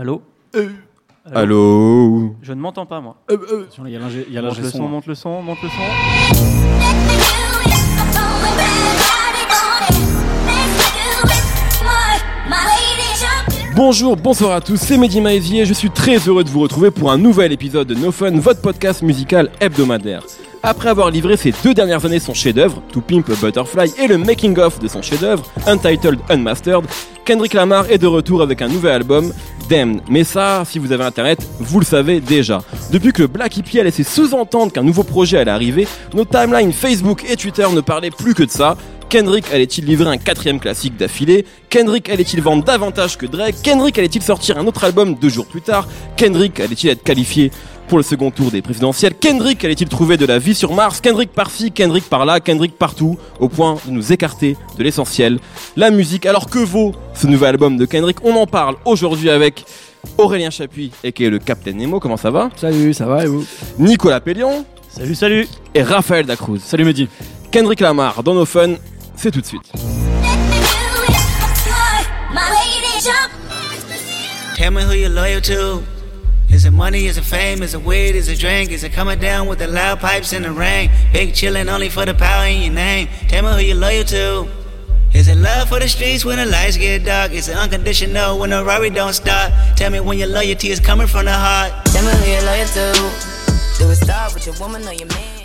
Allô Allô Je ne m'entends pas, moi. Il y a l'ingé il y a Monte l'ingé le son, monte le son, monte le son. Bonjour, bonsoir à tous, c'est Mehdi Maizier, je suis très heureux de vous retrouver pour un nouvel épisode de No Fun, votre podcast musical hebdomadaire. Après avoir livré ces deux dernières années son chef-d'œuvre, To Pimp a Butterfly, et le making-of de son chef-d'œuvre, Untitled Unmastered, Kendrick Lamar est de retour avec un nouvel album, Damned. Mais ça, si vous avez internet, vous le savez déjà. Depuis que Black Hippie a laissé sous-entendre qu'un nouveau projet allait arriver, nos timelines Facebook et Twitter ne parlaient plus que de ça. Kendrick allait-il livrer un quatrième classique d'affilée? Kendrick allait-il vendre davantage que Drake? Kendrick allait-il sortir un autre album deux jours plus tard? Kendrick allait-il être qualifié pour le second tour des présidentielles Kendrick allait-il trouver de la vie sur Mars? Kendrick par-ci, Kendrick par-là, Kendrick partout, au point de nous écarter de l'essentiel, la musique. Alors que vaut ce nouvel album de Kendrick? On en parle aujourd'hui avec Aurélien Chapuis, et qui est le Captain Nemo, comment ça va? Salut, ça va et vous? Nicolas Pellion Salut, salut et Raphaël Dacruz. Salut Mehdi. Kendrick Lamar dans nos fun, c'est tout de suite. Tell me who you're loyal to. Is it money? Is it fame? Is it weed? Is it drink? Is it coming down with the loud pipes in the rain? Big chillin' only for the power in your name. Tell me who you're loyal to. Is it love for the streets when the lights get dark? Is it unconditional when the Rari don't stop? Tell me when your loyalty is coming from the heart. Tell me who you're loyal to.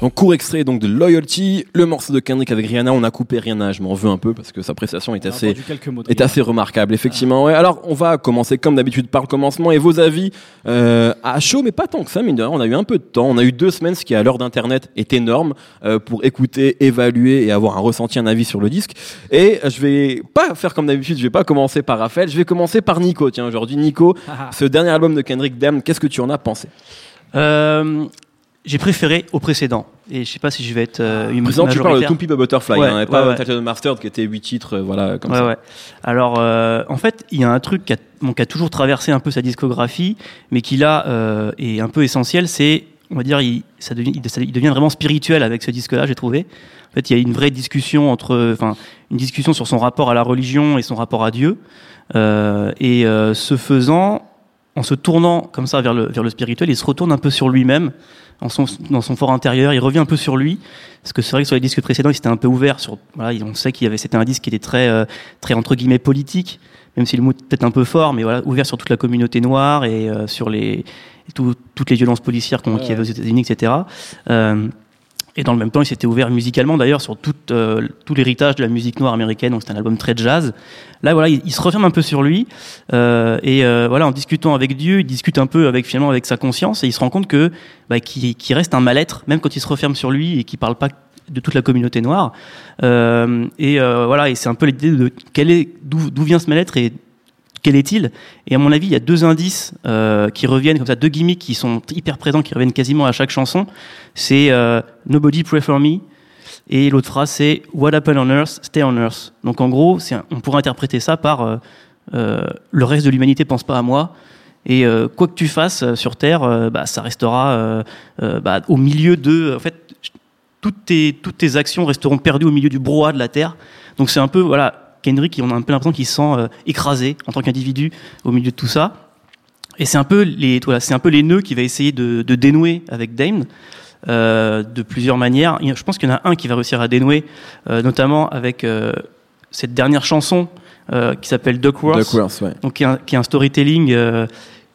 Donc court extrait donc de Loyalty, le morceau de Kendrick avec Rihanna, on a coupé Rihanna, je m'en veux un peu parce que sa prestation est On assez est assez remarquable effectivement. Ouais. Alors on va commencer comme d'habitude par le commencement et vos avis euh, à chaud mais pas tant que ça mine de rien. On a eu un peu de temps, on a eu deux semaines, ce qui à l'heure d'internet est énorme euh, pour écouter, évaluer et avoir un ressenti, un avis sur le disque. Et je vais pas faire comme d'habitude, je vais pas commencer par Raphaël, je vais commencer par Nico. Tiens aujourd'hui Nico, ce dernier album de Kendrick Damn, qu'est-ce que tu en as pensé? Euh, J'ai préféré au précédent. Et je sais pas si je vais être euh, une Président, tu parles de majoritaire. Tompi Butterfly, Ouais, hein, et ouais, pas ouais. Mastered qui était 8 titres, euh, voilà, comme ça. Alors, euh, en fait, il y a un truc qui a, bon, qui a toujours traversé un peu sa discographie, mais qui là euh, est un peu essentiel, c'est, on va dire, il, ça devient, il, ça- il devient vraiment spirituel avec ce disque-là, j'ai trouvé. En fait, il y a une vraie discussion entre, enfin, une discussion sur son rapport à la religion et son rapport à Dieu. Et ce faisant, en se tournant comme ça vers le, vers le spirituel, il se retourne un peu sur lui-même, en son, dans son fort intérieur, il revient un peu sur lui. Parce que c'est vrai que sur les disques précédents, il s'était un peu ouvert sur. Voilà, on sait qu'il y avait, c'était un disque qui était très, euh, très entre guillemets politique, même si le mot est peut-être un peu fort, mais voilà, ouvert sur toute la communauté noire et euh, sur les tout- toutes les violences policières qu'on- qu'il y avait aux États-Unis, etc. Euh, et dans le même temps, il s'était ouvert musicalement, d'ailleurs, sur tout, euh, tout l'héritage de la musique noire américaine. Donc, c'est un album très jazz. Là, voilà, il, se referme un peu sur lui. euh, et euh, voilà, en discutant avec Dieu, il discute un peu avec finalement avec sa conscience, et il se rend compte que bah, qu'il reste un mal-être, même quand il se referme sur lui et qu'il parle pas de toute la communauté noire. Euh, et euh, voilà, et c'est un peu l'idée de quel est d'où vient ce mal-être et quel est-il? Et à mon avis, il y a deux indices euh, qui reviennent comme ça, deux gimmicks qui sont hyper présents, qui reviennent quasiment à chaque chanson. C'est euh, Nobody Pray for Me et l'autre phrase c'est What happened on Earth, stay on Earth. Donc en gros, on pourrait interpréter ça par euh, le reste de l'humanité pense pas à moi. Et quoi que tu fasses sur Terre, bah, ça restera bah, au milieu de. En fait, toutes tes, toutes tes actions resteront perdues au milieu du brouhaha de la Terre. Donc c'est un peu, voilà, Kendrick, on a un peu l'impression qu'il se sent euh, écrasé en tant qu'individu au milieu de tout ça. Et c'est un peu les, voilà, c'est un peu les nœuds qu'il va essayer de, de dénouer avec Dame euh, de plusieurs manières. Je pense qu'il y en a un qui va réussir à dénouer, euh, notamment avec cette dernière chanson qui s'appelle Duckworth Duckworth, ouais. donc qui est un, qui est un storytelling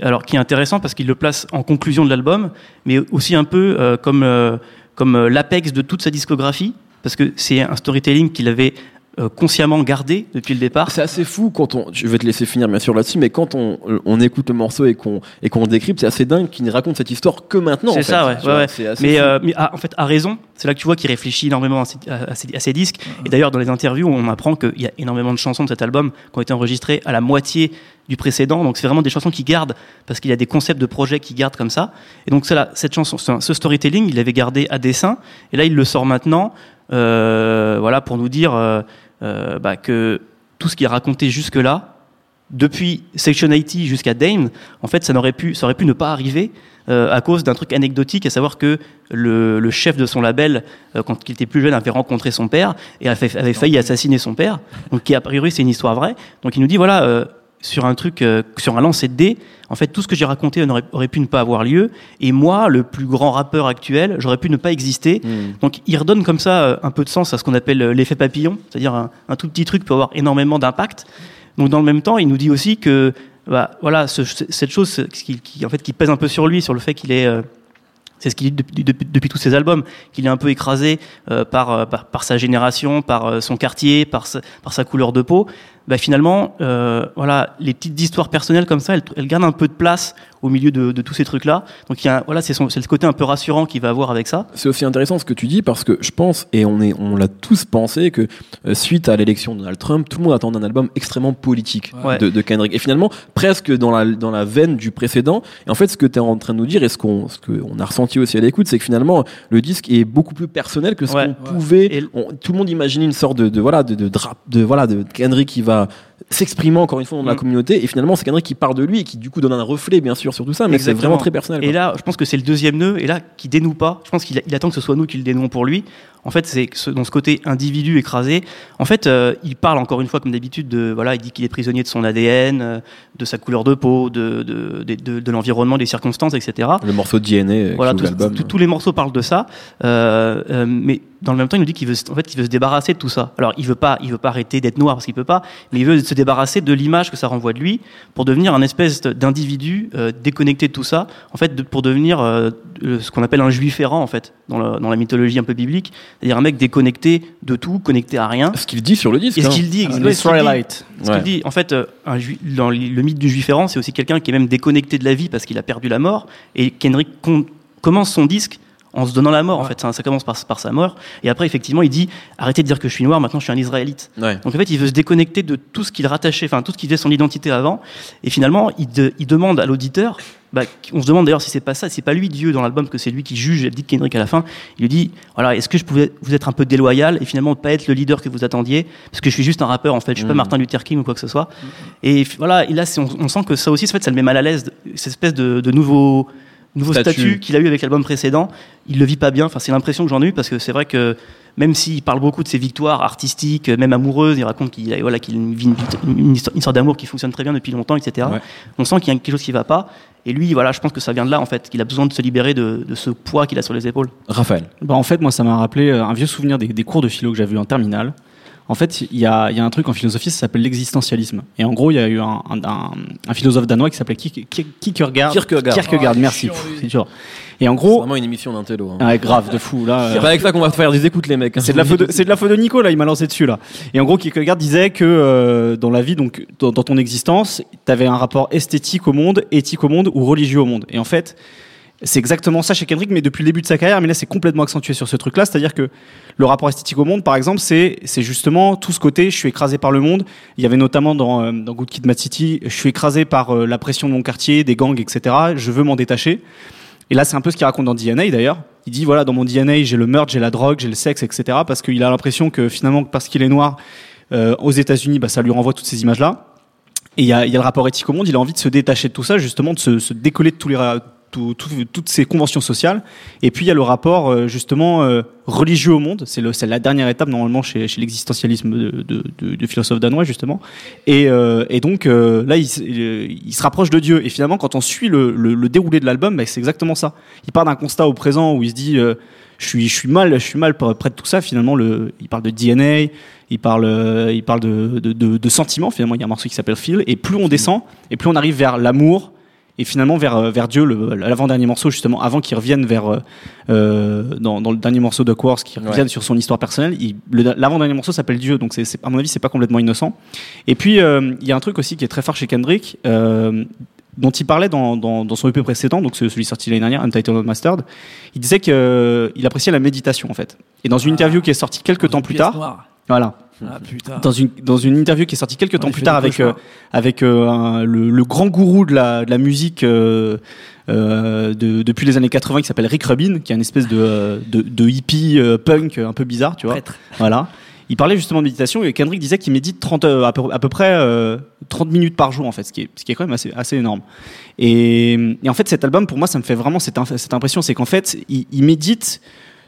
alors qui est intéressant parce qu'il le place en conclusion de l'album, mais aussi un peu euh, comme euh, comme l'apex de toute sa discographie parce que c'est un storytelling qu'il avait euh, consciemment gardé depuis le départ. C'est assez fou quand on. Je vais te laisser finir bien sûr là-dessus, mais quand on, on écoute le morceau et qu'on et qu'on le décrypte, c'est assez dingue qu'il ne raconte cette histoire que maintenant. C'est fait. ça, ouais, vois, Mais, euh, mais ah, en fait, à raison. C'est là que tu vois qu'il réfléchit énormément à ses, à- à ses- à ses disques. Et d'ailleurs, dans les interviews, on apprend qu'il y a énormément de chansons de cet album qui ont été enregistrées à la moitié du précédent. Donc, c'est vraiment des chansons qu'il garde parce qu'il y a des concepts de projets qu'il garde comme ça. Et donc, cela, cette chanson, ce ce storytelling, il l'avait gardé à dessein. Et là, il le sort maintenant, euh, voilà, pour nous dire euh, euh, bah, que tout ce qu'il a raconté jusque-là, depuis Section 80 jusqu'à Dame, en fait, ça n'aurait pu, ça aurait pu ne pas arriver euh, à cause d'un truc anecdotique, à savoir que le, le chef de son label, euh, quand il était plus jeune, avait rencontré son père et avait, avait failli assassiner son père. Donc, qui a priori, c'est une histoire vraie. Donc, il nous dit voilà, sur un truc, euh, sur un lancer de dés, en fait, tout ce que j'ai raconté aurait, aurait pu ne pas avoir lieu. Et moi, le plus grand rappeur actuel, j'aurais pu ne pas exister. Donc, il redonne comme ça euh, un peu de sens à ce qu'on appelle euh, l'effet papillon, c'est-à-dire un, un tout petit truc peut avoir énormément d'impact. Donc, dans le même temps, il nous dit aussi que, bah, voilà, ce- cette chose qui, qui, en fait, qui pèse un peu sur lui, sur le fait qu'il est c'est ce qu'il dit depuis, depuis, depuis tous ses albums, qu'il est un peu écrasé euh, par, par, par sa génération, par euh, son quartier, par sa, par sa couleur de peau. Bah, finalement, euh, voilà, les petites histoires personnelles comme ça, elles, elles gardent un peu de place au milieu de, de tous ces trucs-là. Donc, il y a, voilà, c'est son- c'est le côté un peu rassurant qu'il va avoir avec ça. C'est aussi intéressant ce que tu dis parce que je pense, et on, est, on l'a tous pensé, que euh, suite à l'élection de Donald Trump, tout le monde attendait un album extrêmement politique Ouais. de, de Kendrick. Et finalement, presque dans la, dans la veine du précédent. Et en fait, ce que tu es en train de nous dire et ce qu'on ce qu'on a ressenti aussi à l'écoute, c'est que finalement, le disque est beaucoup plus personnel que ce Ouais. qu'on pouvait. On- tout le monde imaginait une sorte de, de voilà, de, de, drap- de, voilà, de Kendrick qui va s'exprimer encore une fois dans la Mm. communauté. Et finalement, c'est Kendrick qui parle de lui et qui du coup donne un reflet, bien sûr, sur tout ça. Mais c'est vraiment très personnel. Et là, je pense que c'est le deuxième nœud, et là, qui dénoue pas. Je pense qu'il il attend que ce soit nous qui le dénouons pour lui. En fait, c'est ce- dans ce côté individu écrasé. En fait, euh, il parle encore une fois, comme d'habitude, de voilà, il dit qu'il est prisonnier de son ADN, euh, de sa couleur de peau, de de, de, de- de l'environnement, des circonstances, etc. Le morceau de DNA euh, Voilà, tous- les morceaux parlent de ça, euh, euh, mais dans le même temps, il nous dit qu'il veut, se- en fait, il veut se débarrasser de tout ça. Alors, il veut pas, il veut pas arrêter d'être noir parce qu'il peut pas, mais il veut se débarrasser de l'image que ça renvoie de lui pour devenir un espèce d'individu euh, déconnecté de tout ça. En fait, de- pour devenir euh, ce qu'on appelle un juif errant, en fait, dans la, dans la mythologie un peu biblique, c'est-à-dire un mec déconnecté de tout, connecté à rien. Ce qu'il dit sur le disque. Et ce hein. qu'il dit, Un ouais, ce qu'il dit- Israelite. ce qu'il Ouais. dit, en fait, euh, un dans le mythe du juif errant, c'est aussi quelqu'un qui est même déconnecté de la vie parce qu'il a perdu la mort. Et Kendrick commence son disque en se donnant la mort. En fait, ça, ça commence par, par sa mort. Et après, effectivement, il dit arrêtez de dire que je suis noir. Maintenant, je suis un Israélite. Ouais. Donc en fait, il veut se déconnecter de tout ce qu'il rattachait, enfin tout ce qui faisait son identité avant. Et finalement, il, de- il demande à l'auditeur. Bah, on se demande d'ailleurs si c'est pas ça, si c'est pas lui Dieu dans l'album, que c'est lui qui juge. Il dit Kendrick à la fin. Il lui dit voilà, est-ce que je pouvais vous être un peu déloyal et finalement pas être le leader que vous attendiez? Parce que je suis juste un rappeur en fait, je suis pas Mhm. Martin Luther King ou quoi que ce soit. Et voilà, et là, on, on sent que ça aussi, en fait, ça le met mal à l'aise, cette espèce de, de nouveau nouveau Statut. statut, qu'il a eu avec l'album précédent. Il le vit pas bien. Enfin, c'est l'impression que j'en ai eu parce que c'est vrai que même s'il parle beaucoup de ses victoires artistiques, même amoureuses, il raconte qu'il a- voilà, qu'il vit une, une histoire, une histoire d'amour qui fonctionne très bien depuis longtemps, etc. Ouais. On sent qu'il y a quelque chose qui va pas. Et lui, voilà, je pense que ça vient de là, en fait, qu'il a besoin de se libérer de, de ce poids qu'il a sur les épaules. Raphaël. Bah, en fait, moi, ça m'a rappelé euh, un vieux souvenir des, des cours de philo que j'avais eu en terminale. En fait, il y a, y a un truc en philosophie, ça s'appelle l'existentialisme. Et en gros, il y a eu un, un- un- un philosophe danois qui s'appelait Kierke- Kierke- Kierkegaard. Kierkegaard. Kierkegaard, merci. Pff, C'est dur. Et en C'est gros, vraiment une émission d'intello. hein. ah, ouais, grave, de fou. Là, C'est euh, pas avec ça qu'on va faire des écoutes, les mecs. hein. c'est de la faute de, c'est de la faute de Nico là, il m'a lancé dessus là. Et en gros, Kierkegaard disait que euh, dans la vie, donc dans, dans ton existence, tu avais un rapport esthétique au monde, éthique au monde ou religieux au monde. Et en fait, c'est exactement ça chez Kendrick, mais depuis le début de sa carrière. Mais là, c'est complètement accentué sur ce truc-là, c'est-à-dire que le rapport esthétique au monde, par exemple, c'est justement tout ce côté. Je suis écrasé par le monde. Il y avait notamment dans euh, dans Good Kid, City, je suis écrasé par euh, la pression de mon quartier, des gangs, etc. Je veux m'en détacher. Et là, c'est un peu ce qu'il raconte dans DNA d'ailleurs. Il dit voilà, dans mon DNA, j'ai le meurtre, j'ai la drogue, j'ai le sexe, etc. Parce qu'il a l'impression que finalement, parce qu'il est noir, euh, aux États-Unis, bah, ça lui renvoie toutes ces images-là. Et il y a, y a le rapport éthique au monde. Il a envie de se détacher de tout ça, justement, de se, se décoller de tous les, tout- tout- toutes ces conventions sociales. Et puis il y a le rapport euh, justement euh, religieux au monde. C'est le- c'est la dernière étape normalement chez, chez l'existentialisme de, de, de, de philosophes danois justement. Et, euh, et donc euh, là, il, il, il se rapproche de Dieu. Et finalement, quand on suit le, le, le déroulé de l'album, bah, c'est exactement ça. Il part d'un constat au présent où il se dit euh, je suis, je suis mal, je suis mal près de tout ça. Finalement, le, il parle de DNA, il parle, il parle de, de, de, de sentiments. Finalement, il y a un morceau qui s'appelle Feel. Et plus on descend, et plus on arrive vers l'amour, et finalement vers, euh, vers Dieu, l'avant-dernier morceau, justement, avant qu'il revienne vers, euh, euh, dans, dans le dernier morceau de Quartz, qu'il revienne Ouais. sur son histoire personnelle, l'avant-dernier morceau s'appelle Dieu, donc c'est, à mon avis, c'est pas complètement innocent. Et puis, euh, il y a un truc aussi qui est très fort chez Kendrick, euh, dont il parlait dans, dans, dans son EP précédent, donc ce- celui sorti l'année dernière, Untitled Unmastered, il disait qu'il appréciait la méditation, en fait. Et dans une interview qui est sortie quelques temps plus tard, voilà, Ah putain. dans une dans une interview qui est sortie quelques temps plus tard avec euh, avec euh, un- le, le grand gourou de la, de la musique euh, euh, de, depuis les années 80 qui s'appelle Rick Rubin qui est une espèce de de, de hippie euh, punk un peu bizarre tu vois. Prêtre. voilà. Il parlait justement de méditation et Kendrick disait qu'il médite 30 euh, à peu, à peu près euh, 30 minutes par jour en fait ce qui est ce qui est quand même assez assez énorme. Et, et en fait cet album pour moi ça me fait vraiment cette, cette impression c'est qu'en fait il, il médite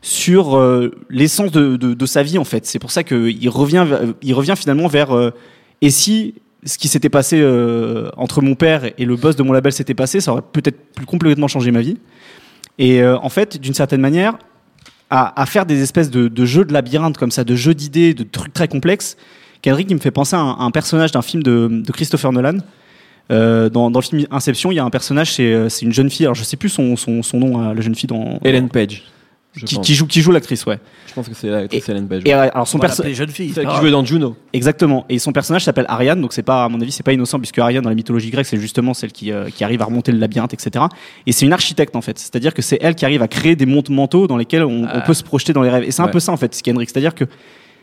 sur euh, l'essence de, de, sa vie en fait. C'est pour ça qu'il revient, vers- il revient finalement vers euh, et si ce qui s'était passé euh, entre mon père et le boss de mon label s'était passé, ça aurait peut-être plus complètement changé ma vie. Et euh, en fait, d'une certaine manière, à, à faire des espèces de, jeux de labyrinthe comme ça, de jeux d'idées, de trucs très complexes, Kendrick il me fait penser à un, personnage d'un film de, Christopher Nolan. Euh, dans, le film Inception, il y a un personnage, c'est euh, une jeune fille. Alors je sais plus son, son, son nom, euh, la jeune fille dans Ellen Page. Qui, joue qui joue l'actrice, ouais. Je pense que c'est l'actrice Ellen Page. Et alors son On va perso- l'appeler jeune fille. Celle Ah. qui jouait dans Juno. Exactement. Et son personnage s'appelle Ariane, donc c'est pas, à mon avis, c'est pas innocent puisque Ariane dans la mythologie grecque, c'est justement celle qui, euh, qui arrive à remonter le labyrinthe, etc. Et c'est une architecte en fait. C'est-à-dire que c'est elle qui arrive à créer des mondes mentaux dans lesquels on, on peut se projeter dans les rêves. Et c'est un Ouais. peu ça en fait, ce Kendrick. C'est-à-dire que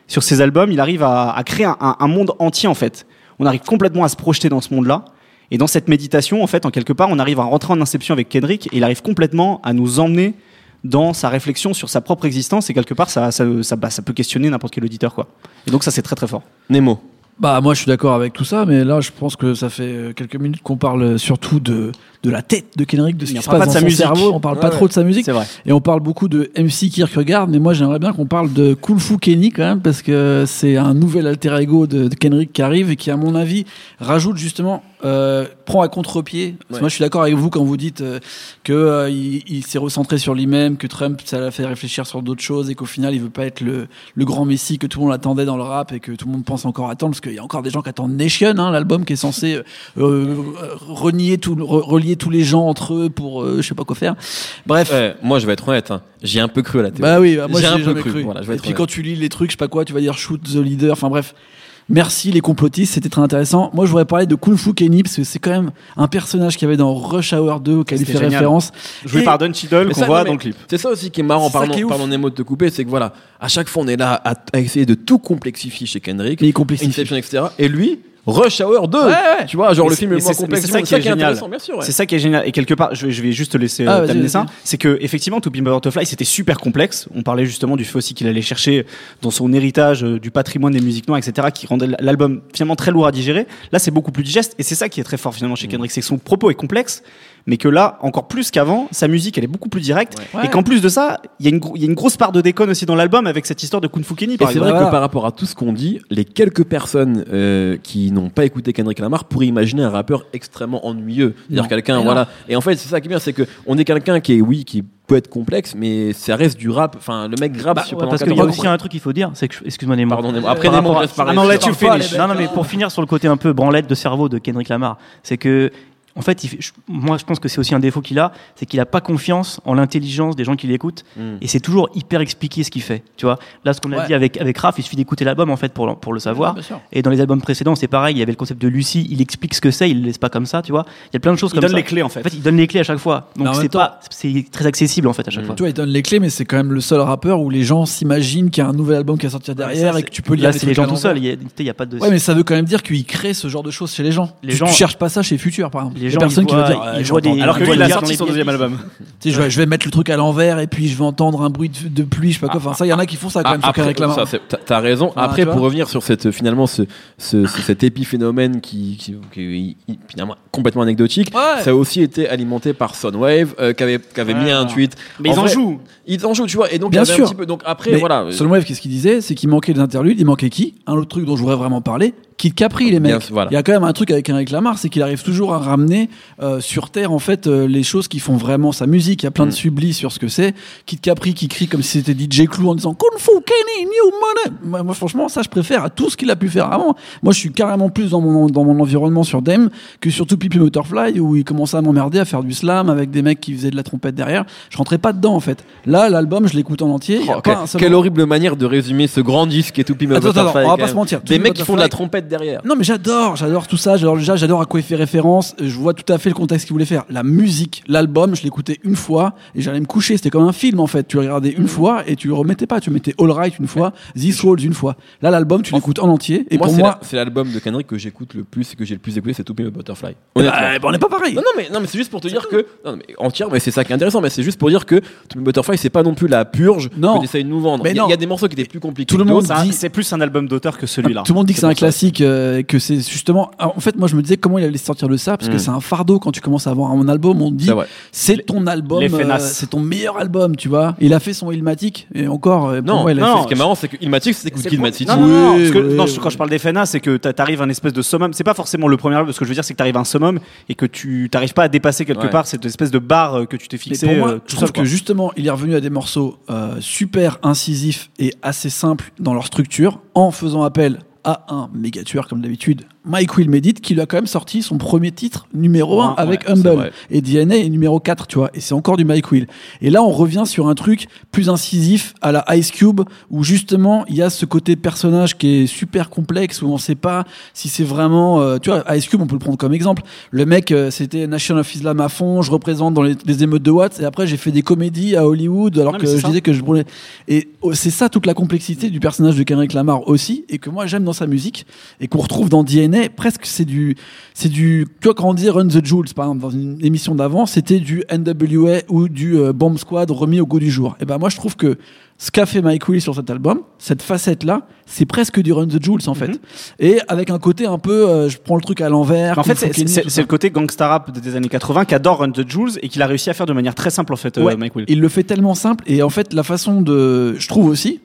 sur ses albums, il arrive à, à créer un, un- un monde entier en fait. On arrive complètement à se projeter dans ce monde-là. Et dans cette méditation, en fait, en quelque part, on arrive à rentrer en inception avec Kendrick et il arrive complètement à nous emmener dans sa réflexion sur sa propre existence et quelque part ça, ça, ça, bah, ça peut questionner n'importe quel auditeur quoi. Et donc ça c'est très très fort. Nemo. Bah moi je suis d'accord avec tout ça, mais là je pense que ça fait euh, quelques minutes qu'on parle euh, surtout de, de la tête de Kendrick, de ce qui se passe pas de dans sa son musique. cerveau, on parle pas Ouais, trop de sa musique, vrai. et on parle beaucoup de MC Kierkegaard, mais moi j'aimerais bien qu'on parle de Kung Fu Kenny quand même, parce que c'est un nouvel alter ego de, de Kendrick qui arrive et qui à mon avis rajoute justement, euh, prend à contre-pied, Ouais. moi je suis d'accord avec vous quand vous dites euh, que euh, il, il s'est recentré sur lui-même, que Trump ça l'a fait réfléchir sur d'autres choses et qu'au final il veut pas être le, le grand messie que tout le monde attendait dans le rap et que tout le monde pense encore attendre parce qu'il y a encore des gens qui attendent Nation, hein, l'album qui est censé euh, renier tout, re- relier tous les gens entre eux pour euh, je sais pas quoi faire. Bref. Ouais, moi, je vais être honnête. hein. J'ai un peu cru à la théorie. Bah oui, bah moi J'ai un peu cru, cru. voilà, je vais et être puis honnête. quand tu lis les trucs, je sais pas quoi, tu vas dire shoot the leader. Enfin bref. Merci les complotistes, c'était très intéressant. Moi, je voudrais parler de Kung Fu Kenny parce que c'est quand même un personnage qu'il y avait dans Rush Hour 2 auquel il fait génial. référence. Joué Et- par Don Cheadle qu'on voit non, dans le clip. C'est ça aussi qui est marrant, pardon, qui est ouf. pardon Nemo de te couper, c'est que voilà, à chaque fois on est là à, à essayer de tout complexifier chez Kendrick, Mais il complexifie. Inception, etc. Et lui, Rush Hour 2, Ouais, ouais. tu vois, genre Mais le film mais le moins complexe c'est ça qui est génial. bien sûr. ouais. C'est ça qui est génial. Et quelque part, je vais, je vais juste te laisser Ah, euh, vas-y, t'amener ça. C'est que effectivement, To Pimp Butterfly, c'était super complexe. On parlait justement du fait aussi qu'il allait chercher dans son héritage euh, du patrimoine des musiques noires, etc., qui rendait l'album finalement très lourd à digérer. Là, c'est beaucoup plus digeste. Et c'est ça qui est très fort finalement Mm. chez Kendrick, c'est que son propos est complexe. Mais que là, encore plus qu'avant, sa musique, elle est beaucoup plus directe. Ouais. Et qu'en plus de ça, il y, a une gro- il y a une grosse part de déconne aussi dans l'album avec cette histoire de Kung Fu Kenny, Et c'est vrai Voilà. que par rapport à tout ce qu'on dit, les quelques personnes euh, qui n'ont pas écouté Kendrick Lamar pourraient imaginer un rappeur extrêmement ennuyeux. C'est-à-dire quelqu'un, voilà. Et en fait, c'est ça qui est bien, c'est que on est quelqu'un qui est, oui, qui peut être complexe, mais ça reste du rap. Enfin, le mec grappe Bah, sur ouais, parce qu'il y a 14 aussi un truc qu'il faut dire, c'est que, excuse-moi Nemo. Pardon, Nemo. Après, Nemo, rapport je à- laisse parler. Ah non, Non, non, mais pour finir sur le côté un peu branlette de cerveau de Kendrick Lamar, c'est que, en fait, il je- moi je pense que c'est aussi un défaut qu'il a, c'est qu'il a pas confiance en l'intelligence des gens qui l'écoutent, Mm. et c'est toujours hyper expliqué ce qu'il fait. Tu vois, là ce qu'on a dit avec avec Raph, il suffit d'écouter l'album en fait pour le- pour le savoir. Et dans les albums précédents, c'est pareil, il y avait le concept de Lucie, il explique ce que c'est, il le laisse pas comme ça, tu vois. Il y a plein de choses Il comme donne ça. les clés en fait. En fait, il donne les clés à chaque fois. Donc c'est temps- pas, c'est très accessible en fait à chaque Mm. fois. Tu vois, il donne les clés, mais c'est quand même le seul rappeur où les gens s'imaginent qu'il y a un nouvel album qui va sortir derrière Ça, et que tu peux lire Là, c'est les gens tout seuls. Il y a, il pas de. Ouais, mais ça veut quand même dire qu'il crée ce genre de choses chez les gens. Les tu, gens, tu cherches pas ça chez Future, par exemple. Les Il y a gens, personne ils qui va voient- dire. ils ah, voient des- Alors que lui, il a sorti son deuxième album. Tu sais, je vais, je vais mettre le truc à l'envers et puis je vais entendre un bruit de, de pluie, je sais pas quoi. Enfin, ça, il y en a qui font ça quand même Ah, ça, c'est- t'as- raison. Après, pour revenir sur cette, finalement, ce, ce- ce- cet épiphénomène qui, qui, qui est finalement complètement anecdotique, Ouais. ça a aussi été alimenté par Soundwave, euh, qui avait, qui avait mis un tweet. Mais ils en jouent. Ils en jouent, tu vois. Et donc, Bien sûr. un petit peu. Donc après, Mais voilà. Soulwave, qu'est-ce qu'il disait? C'est qu'il manquait des interludes, il manquait qui? Un autre truc dont je voudrais vraiment parler, Kid Capri, les Bien mecs. sûr, voilà. Il y a quand même un truc avec Henrik Lamar, c'est qu'il arrive toujours à ramener euh, sur Terre, en fait, euh, les choses qui font vraiment sa musique. Il y a plein de Mm. sublis sur ce que c'est. Kid Capri qui crie comme si c'était DJ Clou en disant Kung Fu Kenny, New Money. Moi, moi, franchement, ça, je préfère à tout ce qu'il a pu faire avant. Moi, je suis carrément plus dans mon, dans mon environnement sur Dame que sur tout Pipi Motorfly où il commençait à m'emmerder à faire du slam avec des mecs qui faisaient de la trompette derrière. Je rentrais pas dedans, en fait. Là, l'album, je l'écoute en entier. Oh, pas quelle, moment- horrible manière de résumer ce grand disque et Pimp a Attends, attends, on va pas se mentir. Des mecs qui font de la Butterfly- derrière. Non mais j'adore, j'adore tout ça, j'adore déjà j'adore à quoi il fait référence, je vois tout à fait le contexte qu'il voulait faire. La musique, l'album, je l'écoutais une fois et j'allais me coucher, c'était comme un film en fait, tu le regardais une fois et tu le remettais pas, tu mettais All Right une fois, This Walls une fois. Là l'album, tu l'écoutes en entier et moi, pour moi c'est l'album de Kendrick que j'écoute le plus et que j'ai le plus écouté, c'est To Pimp a Butterfly. Honnêtement. Ah, bah, on n'est pas pareil. Non, non, mais, non, mais c'est juste pour te dire que. Non, mais entière, mais c'est ça qui est intéressant, mais c'est juste pour dire que To Pimp a Butterfly, c'est pas non plus la purge Non. que de nous vendre. Mais Il y, a- non. il y a des morceaux qui étaient plus compliqués. Tout le que monde dit- C'est plus un album d'auteur que celui-là. Tout le monde dit que c'est C'est un classique euh, que c'est justement. Alors, en fait, moi, je me disais comment il allait sortir de ça, parce que Mm. c'est un fardeau quand tu commences à avoir un album. On te dit, C'est ton album, euh, c'est ton meilleur album, tu vois. Il a fait son Ilmatic, et encore, euh, pour Non, moi, il a non, fait- ce qui est marrant, c'est que Ilmatic, C'est Kid, pour- Mad City. Non, non, non, Oui, parce que- oui, non, oui. quand je parle des FNA, c'est que t'a- t'arrives à un espèce de summum. C'est pas forcément le premier album, ce que je veux dire, c'est que t'arrives à un summum et que tu t'arrives pas à dépasser quelque Ouais. part cette espèce de barre euh, que tu t'es Mais fixé. pour moi, euh, je trouve que justement, il est revenu à des morceaux super incisifs et assez simples dans leur structure, en faisant appel à un méga tueur comme d'habitude, Mike Will Medit, qui lui a quand même sorti son premier titre numéro 1 Ouais, avec ouais, Humble. Et DNA est numéro 4, tu vois. Et c'est encore du Mike Will. Et là, on revient sur un truc plus incisif à la Ice Cube, où justement, il y a ce côté personnage qui est super complexe, où on sait pas si c'est vraiment, euh, tu vois, Ice Cube, on peut le prendre comme exemple. Le mec, euh, c'était Nation of Islam à fond, je représente dans les, les émeutes de Watts, et après, j'ai fait des comédies à Hollywood, alors Non, que je ça. disais que je voulais. Et oh, c'est ça toute la complexité du personnage de Kendrick Lamar aussi, et que moi, j'aime dans sa musique, et qu'on retrouve dans DNA, presque c'est du, c'est du, tu vois, quand on dit Run the Jewels, par exemple, dans une émission d'avant, c'était du NWA ou du euh, Bomb Squad remis au goût du jour. Et ben, moi, je trouve que ce qu'a fait Mike Will sur cet album, cette facette-là, c'est presque du Run the Jewels, en fait. Mhm. Et avec un côté un peu, euh, je prends le truc à l'envers. En fait, c'est- le côté gangsta rap des années 80 qui adore Run the Jewels et qu'il a réussi à faire de manière très simple en fait, euh, Mike Will. Il le fait tellement simple et en fait la façon de, je trouve aussi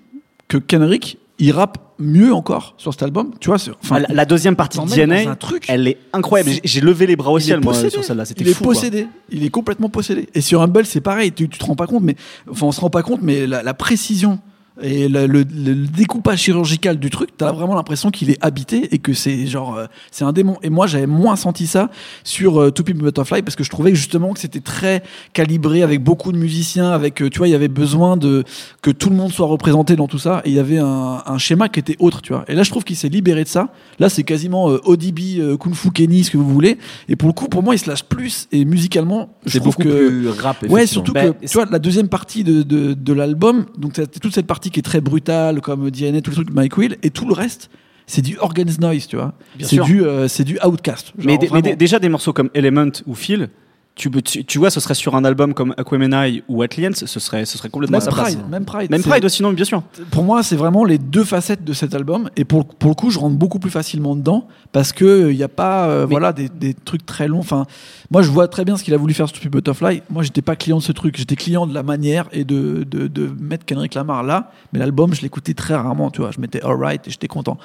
que Kendrick il rappe mieux encore sur cet album. Tu vois, enfin, la, la deuxième partie de DNA, truc. elle est incroyable. J'ai- levé les bras au ciel moi sur celle-là. C'était Il est fou. quoi. possédé. Il est complètement possédé. Et sur Humble, c'est pareil. Tu, tu te rends pas compte, mais enfin, on se rend pas compte, mais la, la précision et le, le- le découpage chirurgical du truc, t'as vraiment l'impression qu'il est habité et que c'est genre euh, c'est un démon. Et moi, j'avais moins senti ça sur euh, Two People Butterfly parce que je trouvais justement que c'était très calibré avec beaucoup de musiciens, avec euh, tu vois, il y avait besoin de que tout le monde soit représenté dans tout ça et il y avait un, un schéma qui était autre, tu vois. Et là, je trouve qu'il s'est libéré de ça. Là, c'est quasiment euh, ODB, euh, Kung Fu Kenny, ce que vous voulez. Et pour le coup, pour moi, il se lâche plus et musicalement, je C'est trouve beaucoup que plus rap. Ouais, surtout Ben, que tu vois la deuxième partie de, de, de l'album, donc toute cette partie qui est très brutale comme DNA, tout le truc de Mike Will, et tout le reste, c'est du organized noise, tu vois. C'est du, euh, c'est du outcast. Mais, Genre, déjà des morceaux comme Element ou Feel, tu, tu, tu vois, ce serait sur un album comme Aquemini ou Atliens, ce serait, ce serait complètement même. Pride, même Pride. Même Pride aussi, non, bien sûr. Pour moi, c'est vraiment les deux facettes de cet album, et pour, pour le coup, je rentre beaucoup plus facilement dedans parce que il n'y a pas, euh, voilà, des, des trucs très longs. Enfin, moi, je vois très bien ce qu'il a voulu faire sur Stupid Butterfly. Moi, j'étais pas client de ce truc. J'étais client de la manière et de, de, de mettre Kendrick Lamar là. Mais l'album, je l'écoutais très rarement, tu vois. Je mettais Alright et j'étais content.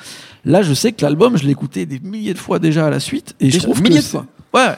Là, je sais que l'album, je l'écoutais des milliers de fois déjà à la suite. Et je Déjà, trouve milliers que de fois Ouais.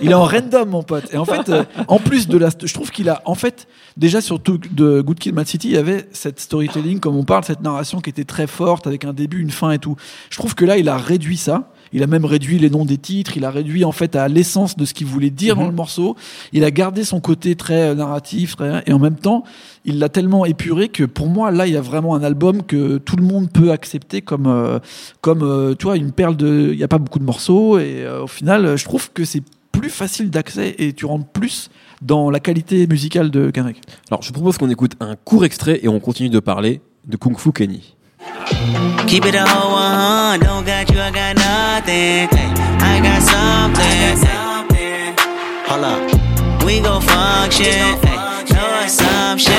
Il est en random, mon pote. Et en fait, euh, en plus de la, je trouve qu'il a, en fait, déjà sur tout de Good Kid, Mad City, il y avait cette storytelling, comme on parle, cette narration qui était très forte, avec un début, une fin et tout. Je trouve que là, il a réduit ça. Il a même réduit les noms des titres. Il a réduit en fait à l'essence de ce qu'il voulait dire dans le morceau. Il a gardé son côté très euh, narratif, très, et en même temps, il l'a tellement épuré que pour moi, là, il y a vraiment un album que tout le monde peut accepter comme, euh, comme, euh, tu vois, une perle de. Il n'y a pas beaucoup de morceaux et euh, au final, je trouve que c'est plus facile d'accès et tu rentres plus dans la qualité musicale de Kendrick. Alors, je propose qu'on écoute un court extrait et on continue de parler de Kung Fu Kenny. Keep it a whole one, don't got you, I got nothing. I got something. Hold up, we gon' function. No assumption.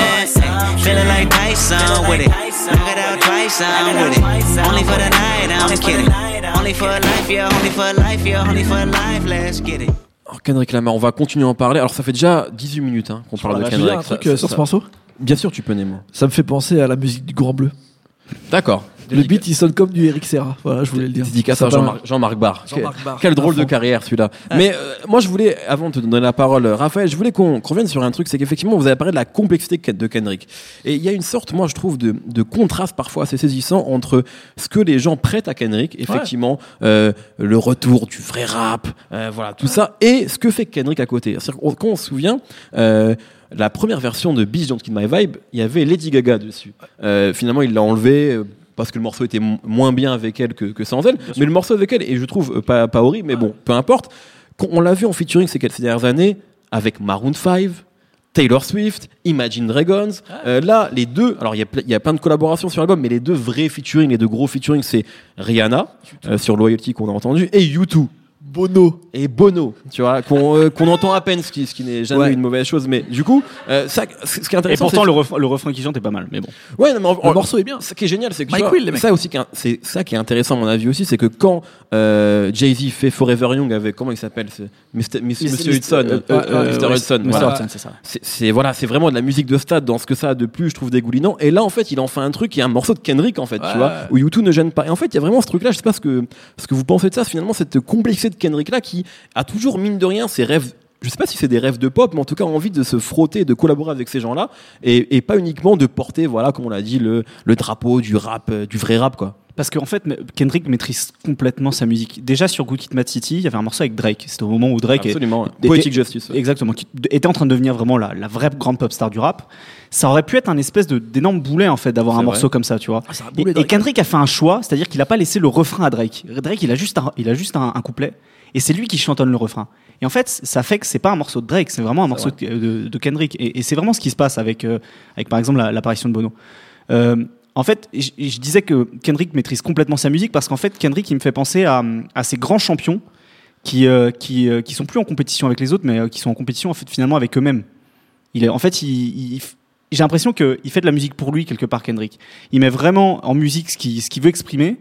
Feeling like Tyson with it. Knock it out twice, I'm with it. Only for the night, I'm kidding. Only for life, yeah, only for life, yeah, only for life, let's get it. Alors, Kendrick Lamar, on va continuer à en parler. Alors, ça fait déjà 18 minutes hein, qu'on parle de Je veux Kendrick. dire un Ça- truc euh, ça- sur ce ça- morceau? Bien sûr, tu peux, Nemo. Ça me fait penser à la musique du Grand Bleu. D'accord. Le beat, il sonne comme du Eric Serra. Voilà, je voulais le dire. Dédicace à Jean-Marc Jean-Marc Barr. Jean-Marc Barr. Quel drôle de carrière celui-là. Mais euh, moi je voulais, avant de te donner la parole, euh, Raphaël, je voulais qu'on qu'on revienne sur un truc, c'est qu'effectivement vous avez parlé de la complexité de de Kendrick. Et il y a une sorte, moi je trouve, de, de contraste parfois assez saisissant entre ce que les gens prêtent à Kendrick, effectivement, euh, le retour du vrai rap, euh, voilà, tout ça, et ce que fait Kendrick à côté. Quand on se souvient, euh, la première version de Beast Don't Kill My Vibe, il y avait Lady Gaga dessus. Euh, finalement, il l'a enlevé. Parce que le morceau était moins bien avec elle que, que sans elle, mais le morceau avec elle, et je trouve euh, pas, pas horrible, mais bon, peu importe. On l'a vu en featuring ces, ces dernières années avec Maroon 5, Taylor Swift, Imagine Dragons. Euh, là, les deux, alors il y, y a plein de collaborations sur l'album, mais les deux vrais featuring, les deux gros featuring, c'est Rihanna euh, sur Loyalty qu'on a entendu et U2. Bono. et Bono, tu vois, qu'on euh, qu'on entend à peine, ce qui, ce qui n'est jamais Ouais. une mauvaise chose. Mais du coup, euh, ça, ce qui est Et intéressant, pourtant, c'est- le refrain, le refrain qui chante est pas mal, mais bon. Ouais, non, mais en- Le en- morceau est bien. Ce qui est génial, c'est que Mike vois, Will, les mecs. ça aussi, c'est ça qui est intéressant à mon avis aussi, c'est que quand euh, Jay Z fait Forever Young avec comment il s'appelle. Monsieur Hudson, Mr. Hudson, Mr. voilà. Hudson, c'est ça. C'est- voilà, c'est vraiment de la musique de stade dans ce que ça a de plus, je trouve dégoulinant. Et là, en fait, il en fait un truc qui est un morceau de Kendrick, en fait, Ouais. tu vois, où U2 ne gêne pas. Et en fait, il y a vraiment ce truc-là. Je sais pas ce que ce que vous pensez de ça. Finalement, cette complexité Kendrick là, qui a toujours mine de rien ses rêves. Je sais pas si c'est des rêves de pop, mais en tout cas envie de se frotter, de collaborer avec ces gens-là, et, et pas uniquement de porter, voilà, comme on l'a dit, le, le drapeau du rap, euh, du vrai rap, quoi. Parce qu'en fait, Kendrick maîtrise complètement sa musique. Déjà sur Good Kid, Mad City, il y avait un morceau avec Drake. C'était au moment où Drake est- Absolument. était- Poetic Justice. ouais. Exactement, qui était en train de devenir vraiment la, la vraie grande pop star du rap. Ça aurait pu être un espèce de d'énorme boulet en fait d'avoir un vrai. morceau comme ça, tu vois. Et, boulet, et Drake. Kendrick a fait un choix, c'est-à-dire qu'il a pas laissé le refrain à Drake. Drake, il a juste un, il a juste un, un couplet et c'est lui qui chantonne le refrain. Et en fait, ça fait que c'est pas un morceau de Drake, c'est vraiment un morceau de, de- de Kendrick. Et, et c'est vraiment ce qui se passe avec, euh, avec par exemple la- l'apparition de Bono. Euh, en fait, je, je disais que Kendrick maîtrise complètement sa musique parce qu'en fait, Kendrick, il me fait penser à, à ces grands champions qui, euh, qui, euh, qui sont plus en compétition avec les autres, mais qui sont en compétition en fait, finalement avec eux-mêmes. Il est, en fait, il, il- j'ai l'impression qu'il fait de la musique pour lui quelque part, Kendrick. Il met vraiment en musique ce qu'il ce qu'il veut exprimer.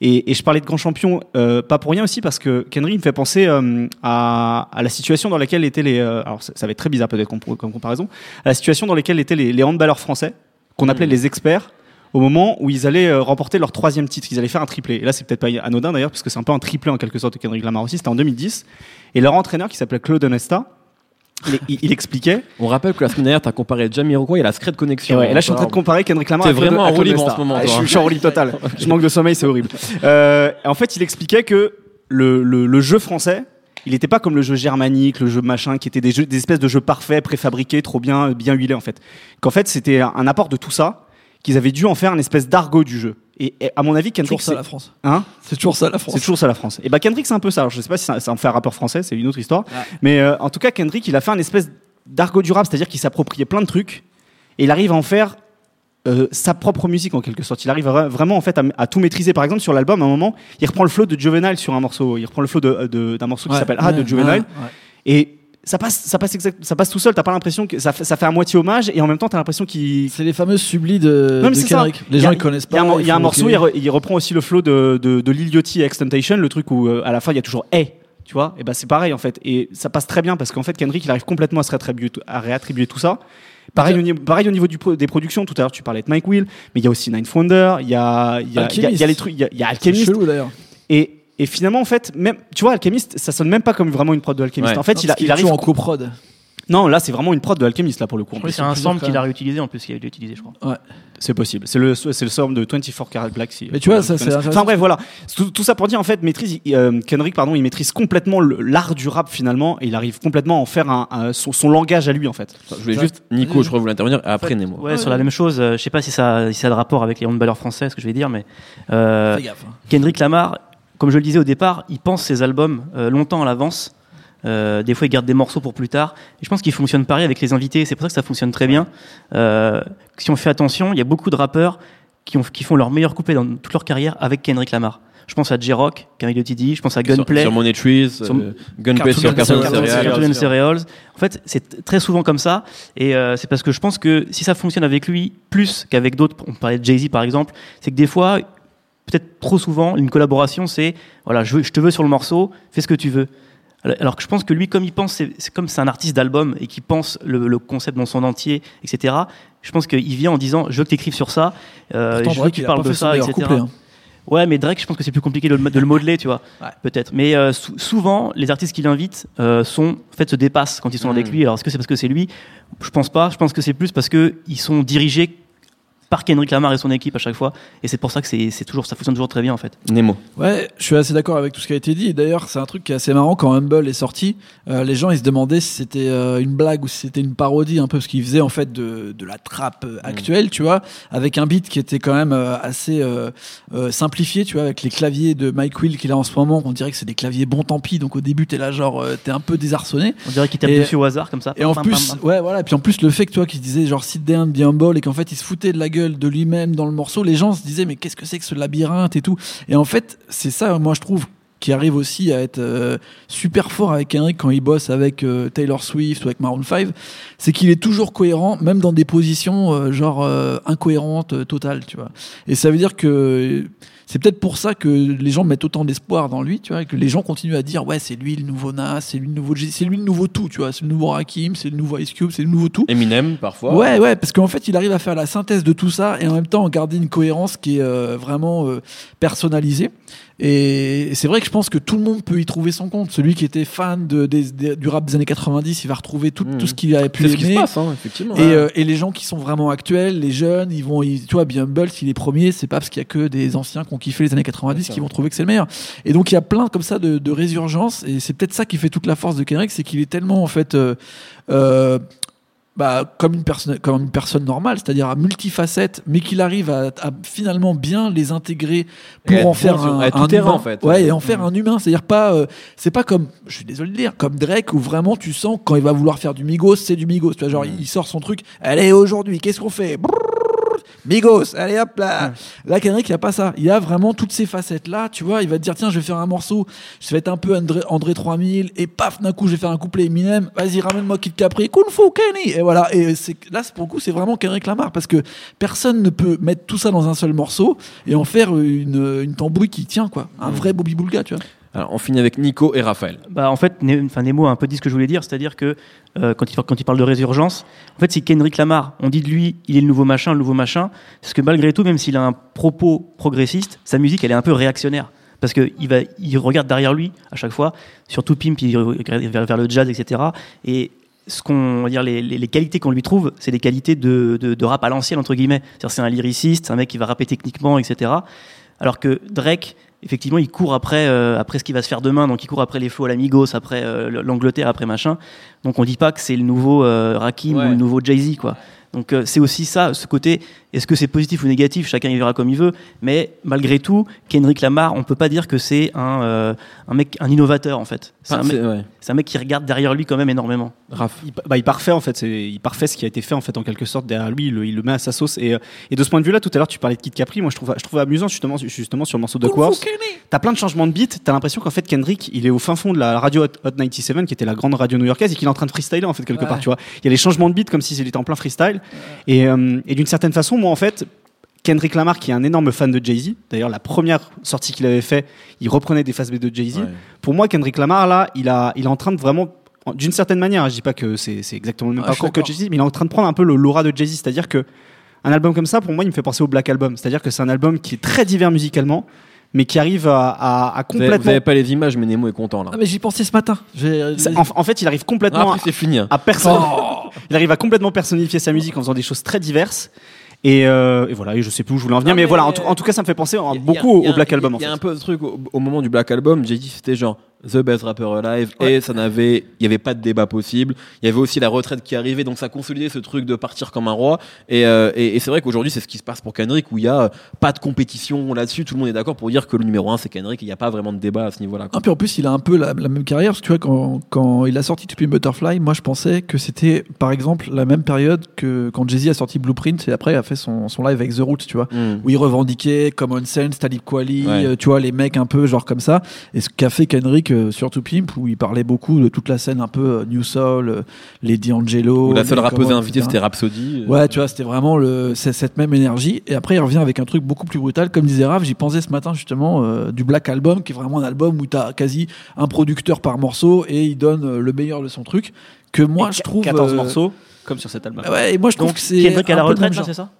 Et, et je parlais de grands champions, euh, pas pour rien aussi, parce que Kendrick me fait penser euh, à, à la situation dans laquelle étaient les. euh, alors, ça, ça va être très bizarre peut-être comme, comme comparaison, à la situation dans laquelle étaient les, les handballeurs français, qu'on appelait les experts, au moment où ils allaient euh, remporter leur troisième titre, ils allaient faire un triplé. Et là, c'est peut-être pas anodin d'ailleurs, parce que c'est un peu un triplé en quelque sorte de Kendrick Lamar aussi. C'était en 2010. Et leur entraîneur, qui s'appelait Claude Onesta, il, il- il expliquait. On rappelle que la semaine dernière, t'as comparé Jamiroquai et la Secret Et, Connexion. ouais, et là, je suis en train de comparer Kendrick Lamar. T'es vraiment en à roue libre en ce moment, Ah. Je suis, je suis en roue libre total. Je manque de sommeil, c'est horrible. Euh, en fait, il expliquait que le, le- le jeu français, il n'était pas comme le jeu germanique, le jeu machin, qui était des, jeux, des espèces de jeux parfaits, préfabriqués, trop bien, bien huilés en fait. Qu'en fait, c'était un apport de tout ça, qu'ils avaient dû en faire une espèce d'argot du jeu. Et, et à mon avis, C'est Kendrick, toujours ça c'est la France. hein C'est toujours ça la France. c'est toujours ça la France. Et bah Kendrick c'est un peu ça. Alors, je sais pas si ça, ça en fait un rappeur français, c'est une autre histoire. Ouais. Mais euh, en tout cas Kendrick il a fait un espèce d'argot du rap, c'est-à-dire qu'il s'appropriait plein de trucs et il arrive à en faire euh, sa propre musique en quelque sorte. Il arrive à- vraiment en fait à, à tout maîtriser. Par exemple sur l'album, à un moment, il reprend le flow de Juvenile sur un morceau. Il reprend le flow de- de- d'un morceau qui s'appelle Ah ouais, de Juvenile. Et ça passe, ça passe, exact, ça passe tout seul. T'as pas l'impression que ça, fait- ça fait à moitié hommage et en même temps t'as l'impression qu'il C'est les fameuses sublis de, Non, de c'est ça. Kendrick. Les y a- gens ils connaissent pas. il y a un morceau, il, re- il reprend aussi le flow de, de, de Lil Yachty et Temptation, le truc où euh, à la fin il y a toujours Hey, tu vois, et ben c'est pareil en fait. Et ça passe très bien parce qu'en fait Kendrick il arrive complètement à se réattribuer, tout- à réattribuer tout ça. Pareil au, niveau, pareil au niveau du des productions, tout à l'heure tu parlais de Mike Will, mais il y a aussi Ninth Wonder, il y a, il y, a, il y a- il y a les trucs, il y a, il y a C'est Alchemist. chelou d'ailleurs. Et, et finalement en fait, même, tu vois, Alchemist, ça sonne même pas comme vraiment une prod de Alchemist. Ouais. En fait, Non, il, a- il arrive. en coprod. Non, là c'est vraiment une prod de Alchemist là pour le coup. Oui, c'est un sample qu'il a réutilisé en plus, qu'il a utilisé, je crois. C'est possible. C'est le, c'est le somme de 24 Karat Black. Si, Mais tu vois, ça, c'est Enfin bref, voilà. Tout, tout ça pour dire, en fait, maîtrise, il- euh, Kendrick, pardon, il maîtrise complètement l'art du rap finalement, et il arrive complètement à en faire un, un- son, son langage à lui en fait. Je voulais juste, Nico, je crois que vous voulez intervenir, et après Nemo. Ouais, sur la même chose, euh, je sais pas si ça, si ça a de rapport avec les handballeurs français, ce que je vais dire, mais euh, Fais gaffe. hein. Kendrick Lamar, comme je le disais au départ, il pense ses albums euh, longtemps à l'avance. Euh, des fois, il garde des morceaux pour plus tard. Et je pense qu'il fonctionne pareil avec les invités. C'est pour ça que ça fonctionne très bien. Euh, si on fait attention, il y a beaucoup de rappeurs qui, ont, qui font leur meilleur couplet dans toute leur carrière avec Kendrick Lamar. Je pense à J-Rock, Camille TD, je pense à Gunplay. Sur, sur Money Trees, Sur- euh, Gunplay sur and Cartoon and Cereals. Cereals. En fait, c'est très souvent comme ça. Et euh, c'est parce que je pense que si ça fonctionne avec lui plus qu'avec d'autres, on parlait de Jay-Z par exemple, c'est que des fois, peut-être trop souvent, une collaboration, c'est voilà, je, te veux sur le morceau, fais ce que tu veux. Alors- que je pense que lui, comme il pense, c'est comme c'est un artiste d'album et qui pense le, le concept dans son entier, etc. Je pense qu'il vient en disant, je veux que tu écrives sur ça, euh, Pourtant, je veux que tu parles de ça, etc. hein. Ouais, mais Drake, je pense que c'est plus compliqué de le, de le modeler, tu vois. Ouais. Peut-être. Mais euh, sou- souvent, les artistes qu'il invite euh, sont, en fait, se dépassent quand ils sont Mm. avec lui. Alors, est-ce que c'est parce que c'est lui? Je pense pas. Je pense que c'est plus parce que ils sont dirigés par Kendrick Lamar et son équipe à chaque fois. Et c'est pour ça que c'est c'est toujours, ça fonctionne toujours très bien, en fait. Nemo. Ouais, je suis assez d'accord avec tout ce qui a été dit. D'ailleurs, c'est un truc qui est assez marrant quand Humble est sorti. euh, les gens ils se demandaient si c'était euh, une blague ou si c'était une parodie, un peu parce qu'il faisait en fait de, de la trappe euh, actuelle, tu vois, avec un beat qui était quand même euh, assez euh, euh, simplifié, tu vois, avec les claviers de Mike Will qu'il a en ce moment. On dirait que c'est des claviers bon tant pis. Donc au début, t'es là genre, euh, t'es un peu désarçonné. On dirait qu'il tape Et- dessus au hasard, comme ça. Et en plus, pam, pam. ouais, voilà. Et puis en plus, le fait que toi qui disais genre sit down, be humble, et qu'en fait il se foutait de la gueule de lui-même dans le morceau, les gens se disaient mais qu'est-ce que c'est que ce labyrinthe et tout. Et en fait, c'est ça, moi je trouve qui arrive aussi à être euh, super fort avec Kendrick quand il bosse avec euh, Taylor Swift ou avec Maroon 5, c'est qu'il est toujours cohérent, même dans des positions euh, genre incohérentes totales, tu vois. Et ça veut dire que c'est peut-être pour ça que les gens mettent autant d'espoir dans lui, tu vois, et que les gens continuent à dire ouais c'est lui le nouveau Nas, c'est lui le nouveau, c'est lui le nouveau tout, tu vois, c'est le nouveau Rakim, c'est le nouveau Ice Cube, c'est le nouveau tout. Eminem, parfois. Ouais, ouais, parce qu'en fait, il arrive à faire la synthèse de tout ça et en même temps garder une cohérence qui est euh, vraiment euh, personnalisée. Et c'est vrai que je pense que tout le monde peut y trouver son compte. Celui qui était fan de, du rap des années 90, il va retrouver tout, tout ce qu'il avait pu C'est ce qui se aimer. passe, hein, effectivement. Et, euh, et les gens qui sont vraiment actuels, les jeunes, ils vont, ils- tu vois, Bumble, s'il est premier, c'est pas parce qu'il y a que des anciens qui ont kiffé les années 90 Bien qui vont trouver que c'est le meilleur. Et donc il y a plein comme ça de, de résurgences, et c'est peut-être ça qui fait toute la force de Kendrick, c'est qu'il est tellement en fait, euh, euh, bah, comme une personne, comme une personne normale, c'est-à-dire à multifacette, mais qu'il arrive à, à finalement bien les intégrer pour en faire un, être un tout terrain, humain. en fait. Ouais, et en faire un humain, c'est-à-dire pas, euh, c'est pas comme, je suis désolé de le dire, comme Drake où vraiment tu sens quand il va vouloir faire du Migos, c'est du Migos. Tu vois, genre il sort son truc. Allez aujourd'hui, qu'est-ce qu'on fait? Brrr, Migos, allez hop là. Là, Kendrick, il n'y a pas ça. Il y a vraiment toutes ces facettes là. Tu vois, il va te dire tiens, je vais faire un morceau, je vais être un peu André, André 3000 et paf, d'un coup, je vais faire un couplet Eminem. Vas-y, ramène-moi Kid Capri, Kung Fu Kenny. Et voilà. Et c'est là, c'est- pour le coup, c'est vraiment Kendrick Lamar parce que personne ne peut mettre tout ça dans un seul morceau et en faire une, une tambouille qui tient quoi. Un vrai Bobby Boulga, tu vois. On finit avec Nico et Raphaël. Bah, en fait, Nemo a un peu dit ce que je voulais dire, c'est-à-dire que euh, quand, il, parle de résurgence, en fait, c'est Kendrick Lamar. On dit de lui, il est le nouveau machin, le nouveau machin, parce que malgré tout, même s'il a un propos progressiste, sa musique, elle est un peu réactionnaire. Parce qu'il il regarde derrière lui à chaque fois, surtout Pimp, il regarde vers, le jazz, etc. Et ce qu'on va dire, les, qualités qu'on lui trouve, c'est des qualités de, de, de rap à l'ancienne entre guillemets. C'est-à-dire, c'est un lyriciste, c'est un mec qui va rapper techniquement, etc. Alors que Drake, effectivement, il court après, euh, après ce qui va se faire demain. Donc, il court après les flots à la Migos, après euh, l'Angleterre, après machin. Donc, on dit pas que c'est le nouveau euh, Rakim Ouais. ou le nouveau Jay-Z, quoi. Donc, c'est aussi ça, ce côté. Est-ce que c'est positif ou négatif? Chacun y verra comme il veut. Mais malgré tout, Kendrick Lamar, on peut pas dire que c'est un, euh, un mec, un innovateur, en fait. C'est un, mec- c'est- ouais. c'est un mec qui regarde derrière lui quand même énormément. Raph. il, bah, il parfait en fait, c'est il parfait ce qui a été fait en fait en quelque sorte derrière lui, il le, il le met à sa sauce et, euh, et de ce point de vue là, tout à l'heure tu parlais de Kid Capri, moi je trouve je trouve amusant justement justement sur le morceau de Quartz. T'as plein de changements de beats, t'as l'impression qu'en fait Kendrick il est au fin fond de la radio Hot, Hot 97 qui était la grande radio new-yorkaise et qu'il est en train de freestyler en fait quelque Ouais. part, tu vois. Il y a les changements de beats comme s'il était en plein freestyle et, euh, et d'une certaine façon, moi en fait Kendrick Lamar, qui est un énorme fan de Jay-Z, d'ailleurs la première sortie qu'il avait fait, il reprenait des phases B de Jay-Z. Ouais. Pour moi, Kendrick Lamar, là, il, a, il est en train de vraiment, d'une certaine manière, hein, je dis pas que c'est c'est exactement le même suis parcours que. Jay-Z, mais il est en train de prendre un peu le l'aura de Jay-Z, c'est-à-dire que un album comme ça, pour moi, il me fait penser au Black Album, c'est-à-dire que c'est un album qui est très divers musicalement, mais qui arrive à, à- à complètement. vous avez pas les images, mais Nemo est content là. Ah, mais j'y pensais ce matin. En, en fait, il arrive Ah, complètement après, c'est fini. hein. à personne. Il arrive à complètement personnifier sa musique en faisant des choses très diverses. Et, euh, et voilà, et je sais plus où je voulais en venir, Non, mais, mais- voilà, en tout, en tout cas, ça me fait penser y a- beaucoup y a au Black Album. En Il y a fait. un peu de truc au, au moment du Black Album, j'ai dit c'était genre The Best Rapper Alive et ça n'avait, il y avait pas de débat possible. Il y avait aussi la retraite qui arrivait, donc ça consolidait ce truc de partir comme un roi. Et, euh, et, et c'est vrai qu'aujourd'hui c'est ce qui se passe pour Kendrick où il y a euh, pas de compétition là-dessus. Tout le monde est d'accord pour dire que le numéro un c'est Kendrick. Il n'y a pas vraiment de débat à ce niveau-là. Ah, puis en plus, il a un peu la, la même carrière. Parce que tu vois, quand, quand il a sorti To Pimp Butterfly, moi je pensais que c'était par exemple la même période que quand Jay-Z a sorti Blueprint et après a fait son, son live avec The Roots, tu vois. Mm. Où il revendiquait Common Sense, Talib Kweli, Ouais. euh, tu vois, les mecs un peu genre comme ça. Et ce qu'a fait Kendrick euh, sur To Pimp, où il parlait beaucoup de toute la scène un peu euh, New Soul, euh, les D'Angelo. Où la seule rappeuse invitée c'était Rhapsody. euh, Ouais, tu vois, c'était vraiment le, c'est cette même énergie. Et après, il revient avec un truc beaucoup plus brutal. Comme disait Raph, j'y pensais ce matin justement euh, du Black Album, qui est vraiment un album où t'as quasi un producteur par morceau et il donne le meilleur de son truc. Que moi, Et je trouve. 14 euh, morceaux, comme sur cet album. Ouais, et moi, je trouve Donc, que c'est. Kendrick à la un retraite, c'est ça?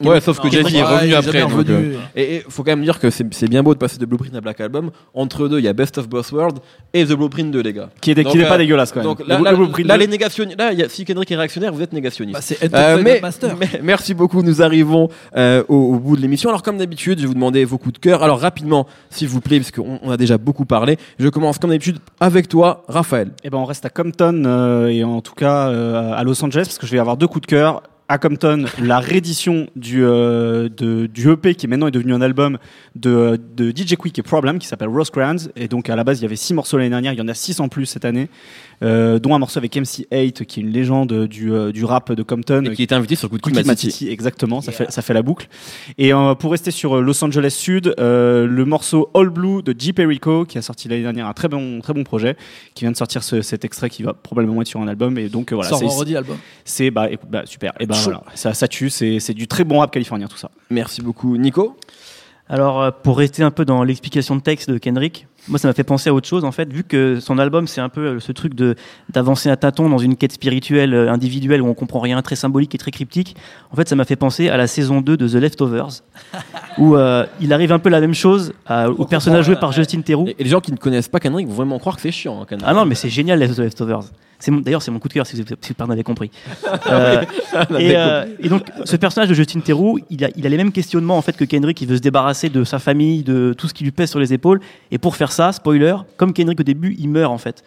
Ouais, sauf que Jay-Z est revenu après. donc, euh. Et il faut quand même dire que c'est c'est bien beau de passer de Blueprint à Black Album. Entre deux, il y a Best of Both Worlds et The Blueprint 2, les gars. Qui est, qui Donc, n'est euh, pas dégueulasse quand même. Donc là, Le- là, le Blueprint là, deux. les négationnistes, là, il y a- si Kendrick est réactionnaire, vous êtes négationniste. Bah, c'est Euh, Entertainment mais, Master. mais- merci beaucoup, nous arrivons euh, au, au bout de l'émission. Alors comme d'habitude, je vais vous demander vos coups de cœur. Alors rapidement, s'il vous plaît, parce qu'on on a déjà beaucoup parlé. Je commence comme d'habitude avec toi, Raphaël. Eh ben, on reste à Compton euh, et en tout cas euh, à Los Angeles parce que je vais avoir deux coups de cœur. À Compton, la réédition du, euh, de, du EP qui maintenant est devenu un album de, de DJ Quick et Problem qui s'appelle Rose Crowns. Et donc à la base, il y avait six morceaux l'année dernière, il y en a six en plus cette année. Euh, dont un morceau avec MC8, qui est une légende du, euh, du rap de Compton. Et qui était invité sur Kid Kid Mad City. City, exactement, ça, fait, ça fait la boucle. Et euh, pour rester sur Los Angeles Sud, euh, le morceau All Blue de J. Perico, qui a sorti l'année dernière un très bon, très bon projet, qui vient de sortir ce- cet extrait qui va probablement être sur un album. Et donc euh, voilà, Sort c'est- vendredi l'album. c'est bah, bah, super. Et voilà, ça, ça tue, c'est c'est du très bon rap californien tout ça. Merci beaucoup. Nico Alors, euh, pour rester un peu dans l'explication de texte de Kendrick, moi, ça m'a fait penser à autre chose, en fait, vu que son album, c'est un peu euh, ce truc de d'avancer à tâtons dans une quête spirituelle euh, individuelle où on comprend rien, très symbolique et très cryptique. En fait, ça m'a fait penser à la saison 2 de The Leftovers, où euh, il arrive un peu la même chose à- au personnage joué par Justin Theroux. Et et les gens qui ne connaissent pas Kendrick vont vraiment croire que c'est chiant. hein, Kendrick. Ah non, mais c'est génial, The Leftovers. D'ailleurs, c'est mon coup de cœur, si vous, si vous avez compris. Euh, et, euh, et donc, ce personnage de Justin Theroux, il a, il a les mêmes questionnements en fait que Kendrick. Il veut se débarrasser de sa famille, de tout ce qui lui pèse sur les épaules. Et pour faire ça, spoiler, comme Kendrick au début, il meurt en fait.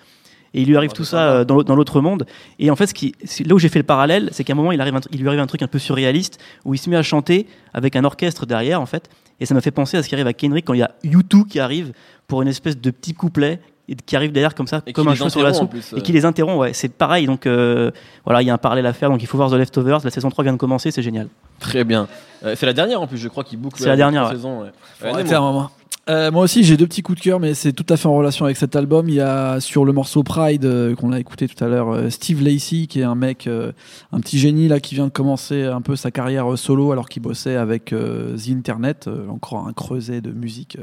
Et il lui arrive tout ça euh, dans l'au- dans l'autre monde. Et en fait, ce qui, là où j'ai fait le parallèle, c'est qu'à un moment, il, arrive un il lui arrive un truc un peu surréaliste où il se met à chanter avec un orchestre derrière, en fait. Et ça m'a fait penser à ce qui arrive à Kendrick quand il y a U2 qui arrive pour une espèce de petit couplet et qui arrive derrière comme ça, Et comme un cheveu sur la soupe, euh. et qui les interrompt. Ouais, c'est pareil. Donc euh, voilà, il y a un parallèle à faire. Donc il faut voir The Leftovers. La saison 3 vient de commencer, c'est génial. Très bien. Euh, c'est la dernière en plus, je crois, qui boucle. C'est la dernière, ouais. saison. ouais. Faut arrêter Nemo. Euh, moi aussi, j'ai deux petits coups de cœur, mais c'est tout à fait en relation avec cet album. Il y a sur le morceau Pride euh, qu'on a écouté tout à l'heure, euh, Steve Lacey, qui est un mec, un petit génie là, qui vient de commencer un peu sa carrière solo alors qu'il bossait avec The Internet, encore un creuset de musique.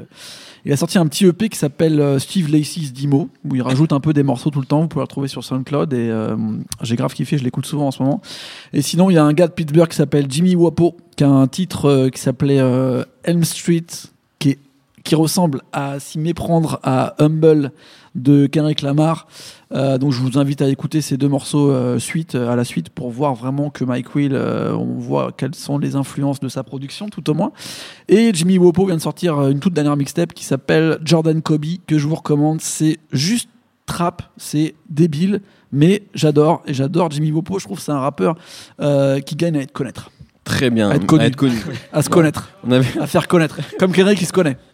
Il a sorti un petit EP qui s'appelle Steve Lacey's Demo, où il rajoute un peu des morceaux tout le temps. Vous pouvez le retrouver sur SoundCloud et j'ai grave kiffé, je l'écoute souvent en ce moment. Et sinon, il y a un gars de Pittsburgh qui s'appelle Jimmy Wapo, qui a un titre qui s'appelait Elm Street, qui, ressemble à s'y méprendre à Humble de Kendrick Lamar. Euh, donc je vous invite à écouter ces deux morceaux euh, suite à la suite pour voir vraiment que Mike Will, euh, on voit quelles sont les influences de sa production tout au moins. Et Jimmy Wopo vient de sortir euh, une toute dernière mixtape qui s'appelle Jordan Kobe que je vous recommande. C'est juste trap, c'est débile, mais j'adore et j'adore Jimmy Wopo. Je trouve que c'est un rappeur euh, qui gagne à être connaître, Très bien. À être connu. connu. à se connaître, On avait à faire connaître, comme Kendrick qui se connaît.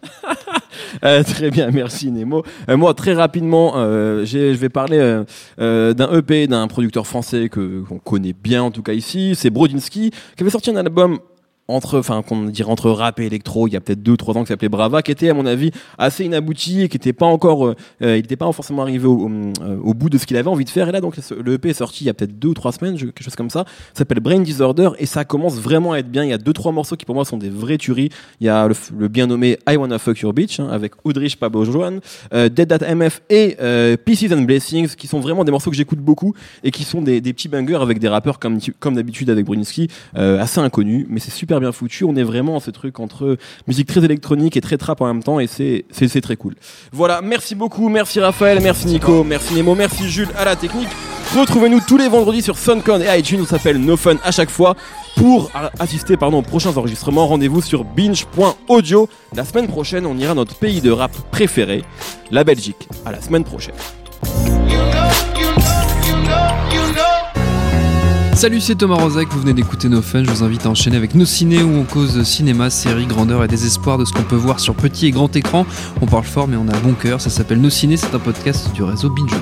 Euh, très bien, merci Nemo. Euh, moi, très rapidement, euh, je vais parler d'un EP d'un producteur français que qu'on connaît bien, en tout cas ici. C'est Brodinski, qui avait sorti un album entre, enfin, qu'on dirait entre rap et électro, il y a peut-être deux, trois ans, qui s'appelait Brava, qui était, à mon avis, assez inabouti et qui n'était pas encore, euh, euh, il n'était pas forcément arrivé au, au, euh, au bout de ce qu'il avait envie de faire. Et là, donc, le EP est sorti il y a peut-être deux ou trois semaines, je- quelque chose comme ça. Ça s'appelle Brain Disorder et ça commence vraiment à être bien. Il y a deux, trois morceaux qui pour moi sont des vraies tueries. Il y a le, le bien nommé I Wanna Fuck Your Bitch hein, avec Audrich Pablo Joan, euh, Dead That MF et euh, Pieces and Blessings qui sont vraiment des morceaux que j'écoute beaucoup et qui sont des, des petits bangers avec des rappeurs comme, comme d'habitude avec Bruniski, euh, assez inconnus, mais c'est super bien foutu. On est vraiment en ce truc entre musique très électronique et très trap en même temps et c'est c'est très cool. Voilà, merci beaucoup, merci Raphaël, merci Nico, merci Nemo, merci Jules à la technique. Retrouvez-nous tous les vendredis sur Suncon et iTunes, on s'appelle No Fun à chaque fois. Pour assister pardon, aux prochains enregistrements, rendez-vous sur binge.audio. La semaine prochaine, on ira à notre pays de rap préféré, la Belgique. À la semaine prochaine. Salut, c'est Thomas Rozek, vous venez d'écouter nos fun, je vous invite à enchaîner avec nos ciné où on cause cinéma, série, grandeur et désespoir de ce qu'on peut voir sur petit et grand écran. On parle fort mais on a bon cœur, ça s'appelle Nos ciné, c'est un podcast du réseau Binge.